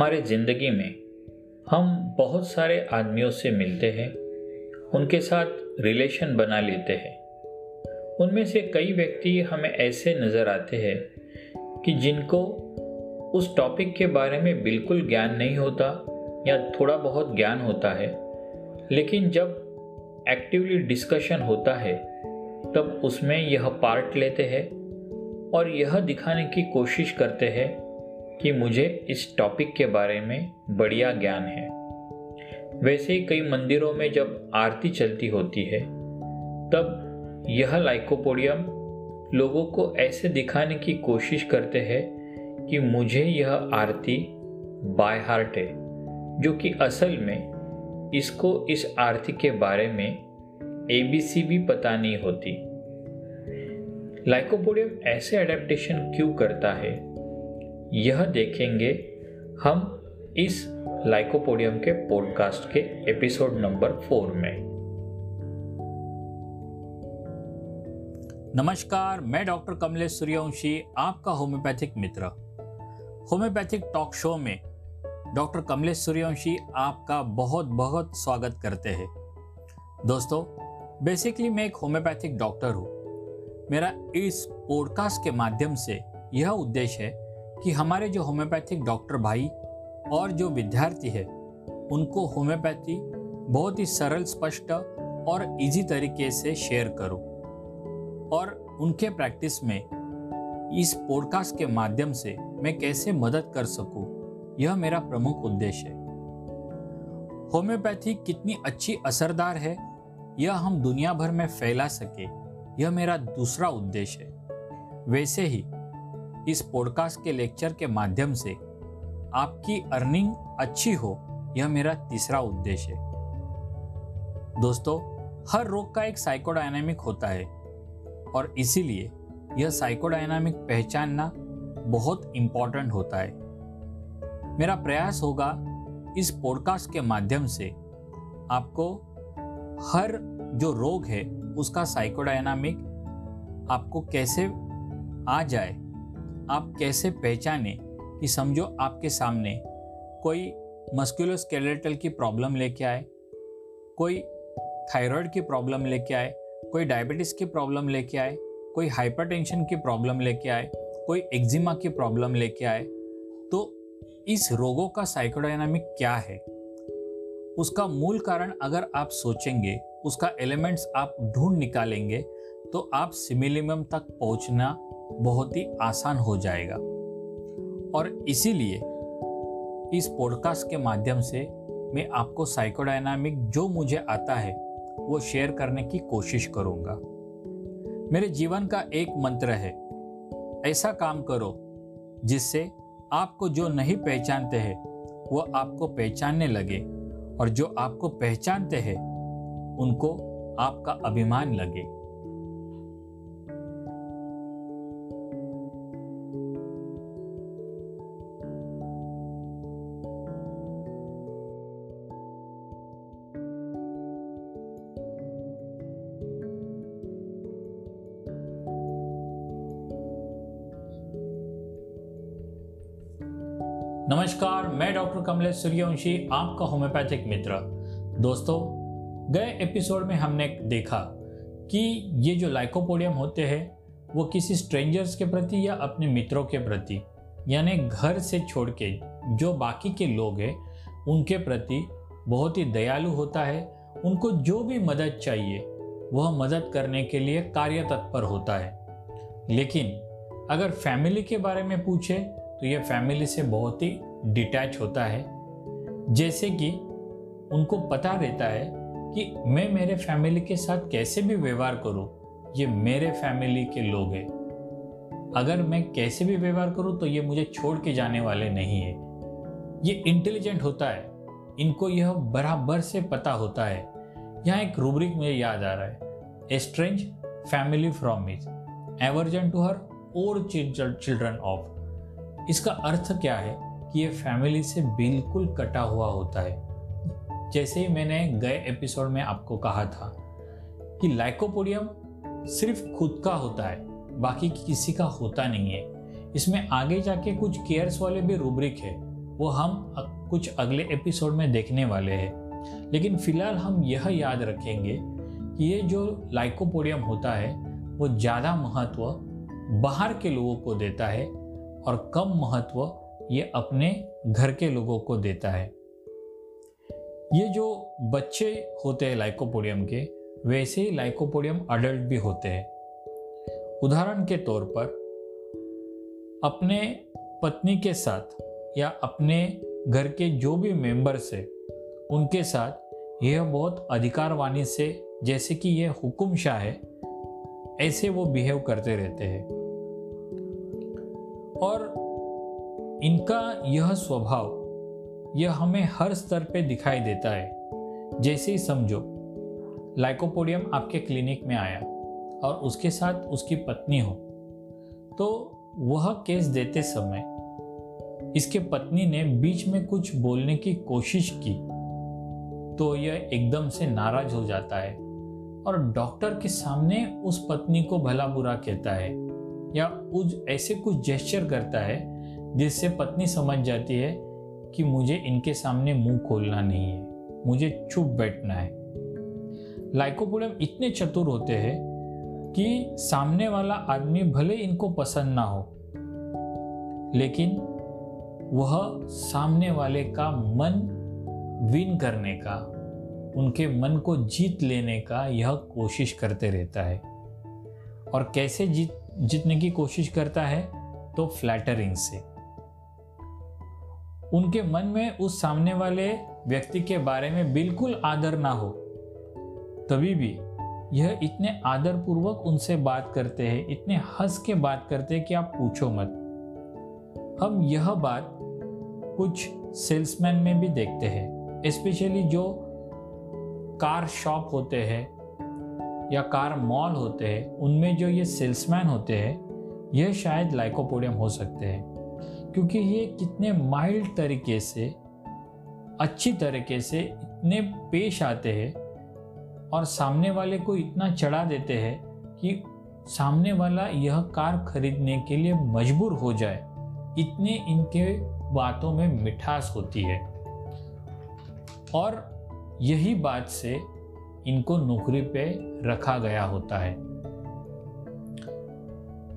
हमारे ज़िंदगी में हम बहुत सारे आदमियों से मिलते हैं, उनके साथ रिलेशन बना लेते हैं। उनमें से कई व्यक्ति हमें ऐसे नज़र आते हैं कि जिनको उस टॉपिक के बारे में बिल्कुल ज्ञान नहीं होता या थोड़ा बहुत ज्ञान होता है, लेकिन जब एक्टिवली डिस्कशन होता है, तब उसमें यह पार्ट लेते हैं और यह दिखाने की कोशिश करते हैं कि मुझे इस टॉपिक के बारे में बढ़िया ज्ञान है। वैसे ही कई मंदिरों में जब आरती चलती होती है, तब यह लाइकोपोडियम लोगों को ऐसे दिखाने की कोशिश करते हैं कि मुझे यह आरती बाय हार्ट है, जो कि असल में इसको इस आरती के बारे में एबीसी भी पता नहीं होती। लाइकोपोडियम ऐसे एडेप्टेशन क्यों करता है? यह देखेंगे हम इस लाइकोपोडियम के पॉडकास्ट के एपिसोड नंबर फोर में। नमस्कार, मैं डॉक्टर कमलेश सूर्यवंशी, आपका होम्योपैथिक मित्र। होम्योपैथिक टॉक शो में डॉक्टर कमलेश सूर्यवंशी आपका बहुत बहुत स्वागत करते हैं। दोस्तों बेसिकली मैं एक होम्योपैथिक डॉक्टर हूँ। मेरा इस पॉडकास्ट के माध्यम से यह उद्देश्य है कि हमारे जो होम्योपैथिक डॉक्टर भाई और जो विद्यार्थी है, उनको होम्योपैथी बहुत ही सरल, स्पष्ट और इजी तरीके से शेयर करो। और उनके प्रैक्टिस में, इस पॉडकास्ट के माध्यम से मैं कैसे मदद कर सकूँ, यह मेरा प्रमुख उद्देश्य है। होम्योपैथी कितनी अच्छी असरदार है, यह हम दुनिया भर में फैला सके, यह मेरा दूसरा उद्देश्य है। वैसे ही इस पॉडकास्ट के लेक्चर के माध्यम से आपकी अर्निंग अच्छी हो, यह मेरा तीसरा उद्देश्य है। दोस्तों, हर रोग का एक साइकोडायनामिक होता है और इसीलिए यह साइकोडायनामिक पहचानना बहुत इंपॉर्टेंट होता है। मेरा प्रयास होगा इस पॉडकास्ट के माध्यम से आपको हर जो रोग है, उसका साइकोडायनामिक आपको कैसे आ जाए आप कैसे पहचाने कि समझो आपके सामने कोई मस्कुलोस्केलेटल की प्रॉब्लम लेके आए, कोई थायराइड की प्रॉब्लम लेके आए, कोई डायबिटीज़ की प्रॉब्लम लेके आए, कोई हाइपरटेंशन की प्रॉब्लम लेके आए, कोई एक्जिमा की प्रॉब्लम लेके आए तो इस रोगों का साइकोडायनामिक क्या है? उसका मूल कारण अगर आप सोचेंगे, उसका एलिमेंट्स आप ढूंढ निकालेंगे तो आप सिमिलिमम तक पहुँचना बहुत ही आसान हो जाएगा। और इसीलिए इस पॉडकास्ट के माध्यम से मैं आपको साइकोडायनामिक जो मुझे आता है, वो शेयर करने की कोशिश करूँगा। मेरे जीवन का एक मंत्र है, ऐसा काम करो, जिससे आपको जो नहीं पहचानते हैं, वो आपको पहचानने लगे और जो आपको पहचानते हैं, उनको आपका अभिमान लगे। नमस्कार, मैं डॉक्टर कमलेश सूर्यवंशी, आपका होम्योपैथिक मित्र। दोस्तों, गए एपिसोड में हमने देखा कि ये जो लाइकोपोडियम होते हैं, वो किसी स्ट्रेंजर्स के प्रति या अपने मित्रों के प्रति, यानी घर से छोड़ के जो बाकी के लोग हैं, उनके प्रति बहुत ही दयालु होता है। उनको जो भी मदद चाहिए, वह मदद करने के लिए कार्य तत्पर होता है। लेकिन अगर फैमिली के बारे में पूछे तो ये फैमिली से बहुत ही डिटैच होता है। जैसे कि उनको पता रहता है कि मैं मेरे फैमिली के साथ कैसे भी व्यवहार करूँ, ये मेरे फैमिली के लोग हैं। अगर मैं कैसे भी व्यवहार करूँ तो ये मुझे छोड़ के जाने वाले नहीं है। ये इंटेलिजेंट होता है, इनको यह बराबर से पता होता है। यहाँ एक रूब्रिक मुझे याद आ रहा है strange family from is aversion to her और चिल्ड्रन ऑफ़ इसका अर्थ क्या है कि ये फैमिली से बिल्कुल कटा हुआ होता है। जैसे ही मैंने गए एपिसोड में आपको कहा था कि लाइकोपोडियम सिर्फ़ खुद का होता है, बाकी किसी का होता नहीं है। इसमें आगे जाके कुछ केयर्स वाले भी रूब्रिक है। वो हम कुछ अगले एपिसोड में देखने वाले हैं। लेकिन फ़िलहाल हम यह याद रखेंगे कि ये जो लाइकोपोडियम होता है, वो ज़्यादा महत्व बाहर के लोगों को देता है और कम महत्व ये अपने घर के लोगों को देता है। ये जो बच्चे होते हैं लाइकोपोडियम के, वैसे ही लाइकोपोडियम अडल्ट भी होते हैं। उदाहरण के तौर पर, अपने पत्नी के साथ या अपने घर के जो भी मेंबर्स है, उनके साथ यह बहुत अधिकारवाणी से, जैसे कि यह हुकुमशाह है, ऐसे वो बिहेव करते रहते हैं। इनका यह स्वभाव, यह हमें हर स्तर पे दिखाई देता है। जैसे ही समझो, लाइकोपोडियम आपके क्लिनिक में आया और उसके साथ उसकी पत्नी हो तो वह केस देते समय इसके पत्नी ने बीच में कुछ बोलने की कोशिश की तो यह एकदम से नाराज़ हो जाता है और डॉक्टर के सामने उस पत्नी को भला बुरा कहता है या उस ऐसे कुछ जेस्चर करता है जिससे पत्नी समझ जाती है कि मुझे इनके सामने मुँह खोलना नहीं है, मुझे चुप बैठना है। लाइकोपोडियम इतने चतुर होते हैं कि सामने वाला आदमी भले इनको पसंद ना हो, लेकिन वह सामने वाले का मन विन करने का, उनके मन को जीत लेने का यह कोशिश करते रहता है। और कैसे जीत, जीतने की कोशिश करता है? तो फ्लैटरिंग से। उनके मन में उस सामने वाले व्यक्ति के बारे में बिल्कुल आदर ना हो। तभी भी यह इतने आदरपूर्वक उनसे बात करते हैं, इतने हंस के बात करते हैं कि आप पूछो मत। हम यह बात कुछ सेल्समैन में भी देखते हैं, स्पेशली जो कार शॉप होते हैं या कार मॉल होते हैं, उनमें जो ये सेल्समैन होते हैं, यह शायद लाइकोपोडियम हो सकते हैं। क्योंकि ये कितने माइल्ड तरीके से, अच्छी तरीके से इतने पेश आते हैं और सामने वाले को इतना चढ़ा देते हैं कि सामने वाला यह कार खरीदने के लिए मजबूर हो जाए। इतने इनके बातों में मिठास होती है। और यही बात से इनको नौकरी पे रखा गया होता है।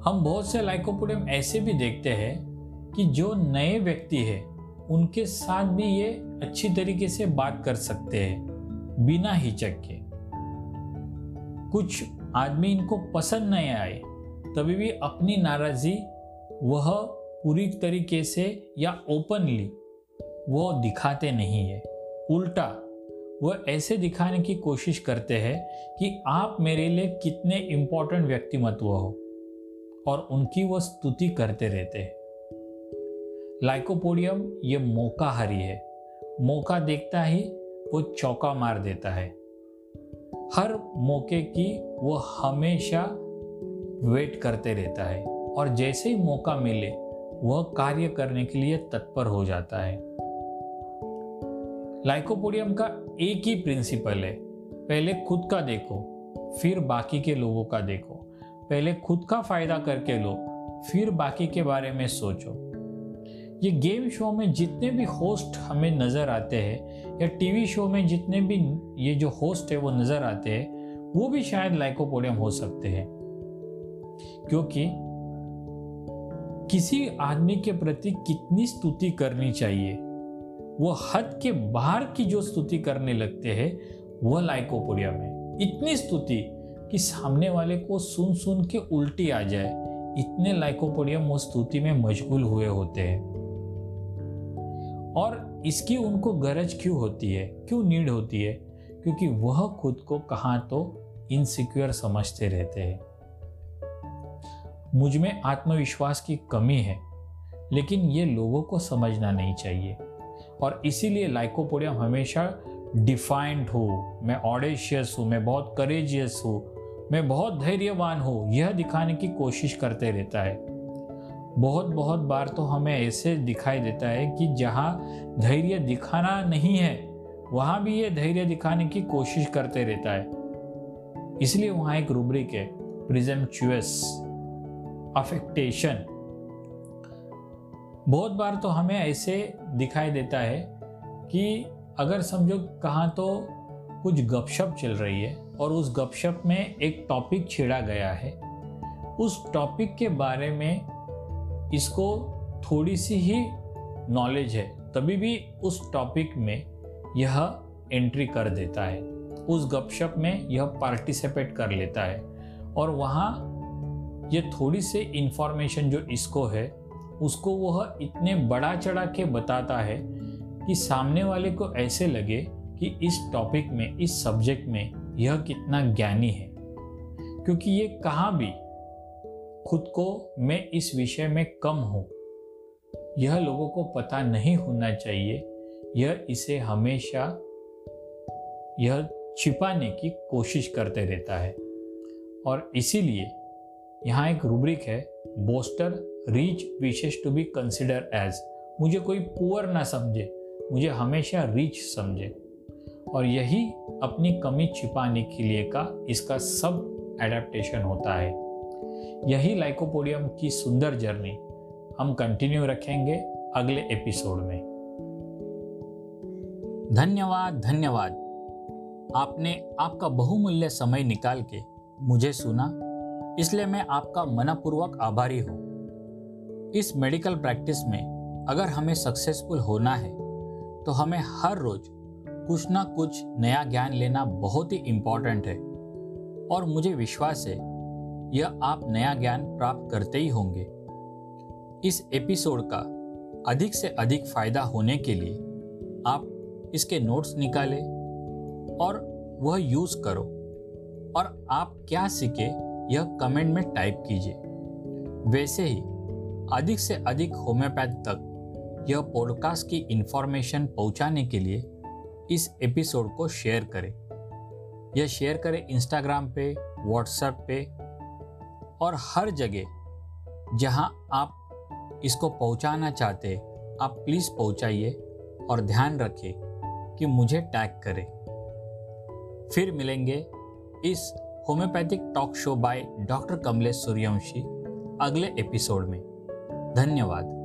हम बहुत से लाइकोपोडियम ऐसे भी देखते हैं कि जो नए व्यक्ति है, उनके साथ भी ये अच्छी तरीके से बात कर सकते हैं, बिना हिचक के। कुछ आदमी इनको पसंद नहीं आए, तभी भी अपनी नाराज़गी वह पूरी तरीके से या ओपनली वो दिखाते नहीं है। उल्टा वो ऐसे दिखाने की कोशिश करते हैं कि आप मेरे लिए कितने इंपॉर्टेंट व्यक्तिमत्व हो और उनकी वो स्तुति करते रहते हैं। लाइकोपोडियम, ये मौका हरी है। मौका देखता ही वो चौका मार देता है। हर मौके की वो हमेशा वेट करते रहता है और जैसे ही मौका मिले, वह कार्य करने के लिए तत्पर हो जाता है। लाइकोपोडियम का एक ही प्रिंसिपल है, पहले खुद का देखो, फिर बाकी के लोगों का देखो। पहले खुद का फ़ायदा करके लो, फिर बाकी के बारे में सोचो। ये गेम शो में जितने भी होस्ट हमें नज़र आते हैं, या टीवी शो में जितने भी ये जो होस्ट है, वो नज़र आते हैं, वो भी शायद लाइकोपोडियम हो सकते हैं। क्योंकि किसी आदमी के प्रति कितनी स्तुति करनी चाहिए, वो हद के बाहर की जो स्तुति करने लगते हैं, वह लाइकोपोडियम है। इतनी स्तुति कि सामने वाले को सुन सुन के उल्टी आ जाए, इतने लाइकोपोडियम वो स्तुति में मशगूल हुए होते हैं। और इसकी उनको गरज क्यों होती है? क्यों नीड होती है? क्योंकि वह खुद को कहाँ तो इनसिक्योर समझते रहते हैं। मुझमें आत्मविश्वास की कमी है, लेकिन ये लोगों को समझना नहीं चाहिए। और इसीलिए लाइकोपोडियम हमेशा डिफाइंड हो, मैं ऑडेशियस हूँ, मैं बहुत करेजियस हूँ, मैं बहुत धैर्यवान हूँ, यह दिखाने की कोशिश करते रहता है। बहुत बहुत बार तो हमें ऐसे दिखाई देता है कि जहाँ धैर्य दिखाना नहीं है, वहाँ भी ये धैर्य दिखाने की कोशिश करते रहता है। इसलिए वहाँ एक रूब्रिक है प्रिजम्चुअस अफेक्टेशन बहुत बार तो हमें ऐसे दिखाई देता है कि अगर समझो कहाँ तो कुछ गपशप चल रही है और उस गपशप में एक टॉपिक छेड़ा गया है। उस टॉपिक के बारे में इसको थोड़ी सी ही नॉलेज है, तभी भी उस टॉपिक में यह एंट्री कर देता है। उस गपशप में यह पार्टिसिपेट कर लेता है। और वहाँ ये थोड़ी सी इंफॉर्मेशन जो इसको है, उसको वह इतने बड़ा चढ़ा के बताता है कि सामने वाले को ऐसे लगे कि इस टॉपिक में, इस सब्जेक्ट में यह कितना ज्ञानी है। क्योंकि ये कहाँ भी खुद को मैं इस विषय में कम हूँ। यह लोगों को पता नहीं होना चाहिए। यह इसे हमेशा, यह छिपाने की कोशिश करते रहता है। और इसीलिए यहाँ एक रूब्रिक है, बोस्टर रीच विशेष टू बी कंसिडर एज। मुझे कोई पुअर ना समझे, मुझे हमेशा रीच समझे। और यही अपनी कमी छिपाने के लिए का इसका सब एडेप्टेशन होता है। यही लाइकोपोडियम की सुंदर जर्नी हम कंटिन्यू रखेंगे अगले एपिसोड में। धन्यवाद धन्यवाद। आपने आपका बहुमूल्य समय निकाल के मुझे सुना, इसलिए मैं आपका मनपूर्वक आभारी हूँ। इस मेडिकल प्रैक्टिस में अगर हमें सक्सेसफुल होना है तो हमें हर रोज कुछ ना कुछ नया ज्ञान लेना बहुत ही इम्पोर्टेंट है और मुझे विश्वास है यह आप नया ज्ञान प्राप्त करते ही होंगे। इस एपिसोड का अधिक से अधिक फ़ायदा होने के लिए आप इसके नोट्स निकालें और वह यूज़ करो। और आप क्या सीखे, यह कमेंट में टाइप कीजिए। वैसे ही, अधिक से अधिक होम्योपैथ तक यह पॉडकास्ट की इंफॉर्मेशन पहुँचाने के लिए इस एपिसोड को शेयर करें। यह शेयर करें इंस्टाग्राम पे, व्हाट्सएप पे और हर जगह जहाँ आप इसको पहुंचाना चाहते, आप प्लीज़ पहुंचाइए और ध्यान रखें कि मुझे टैग करें। फिर मिलेंगे इस homeopathic talk show by doctor Kamlesh Suryavanshi अगले एपिसोड में। धन्यवाद।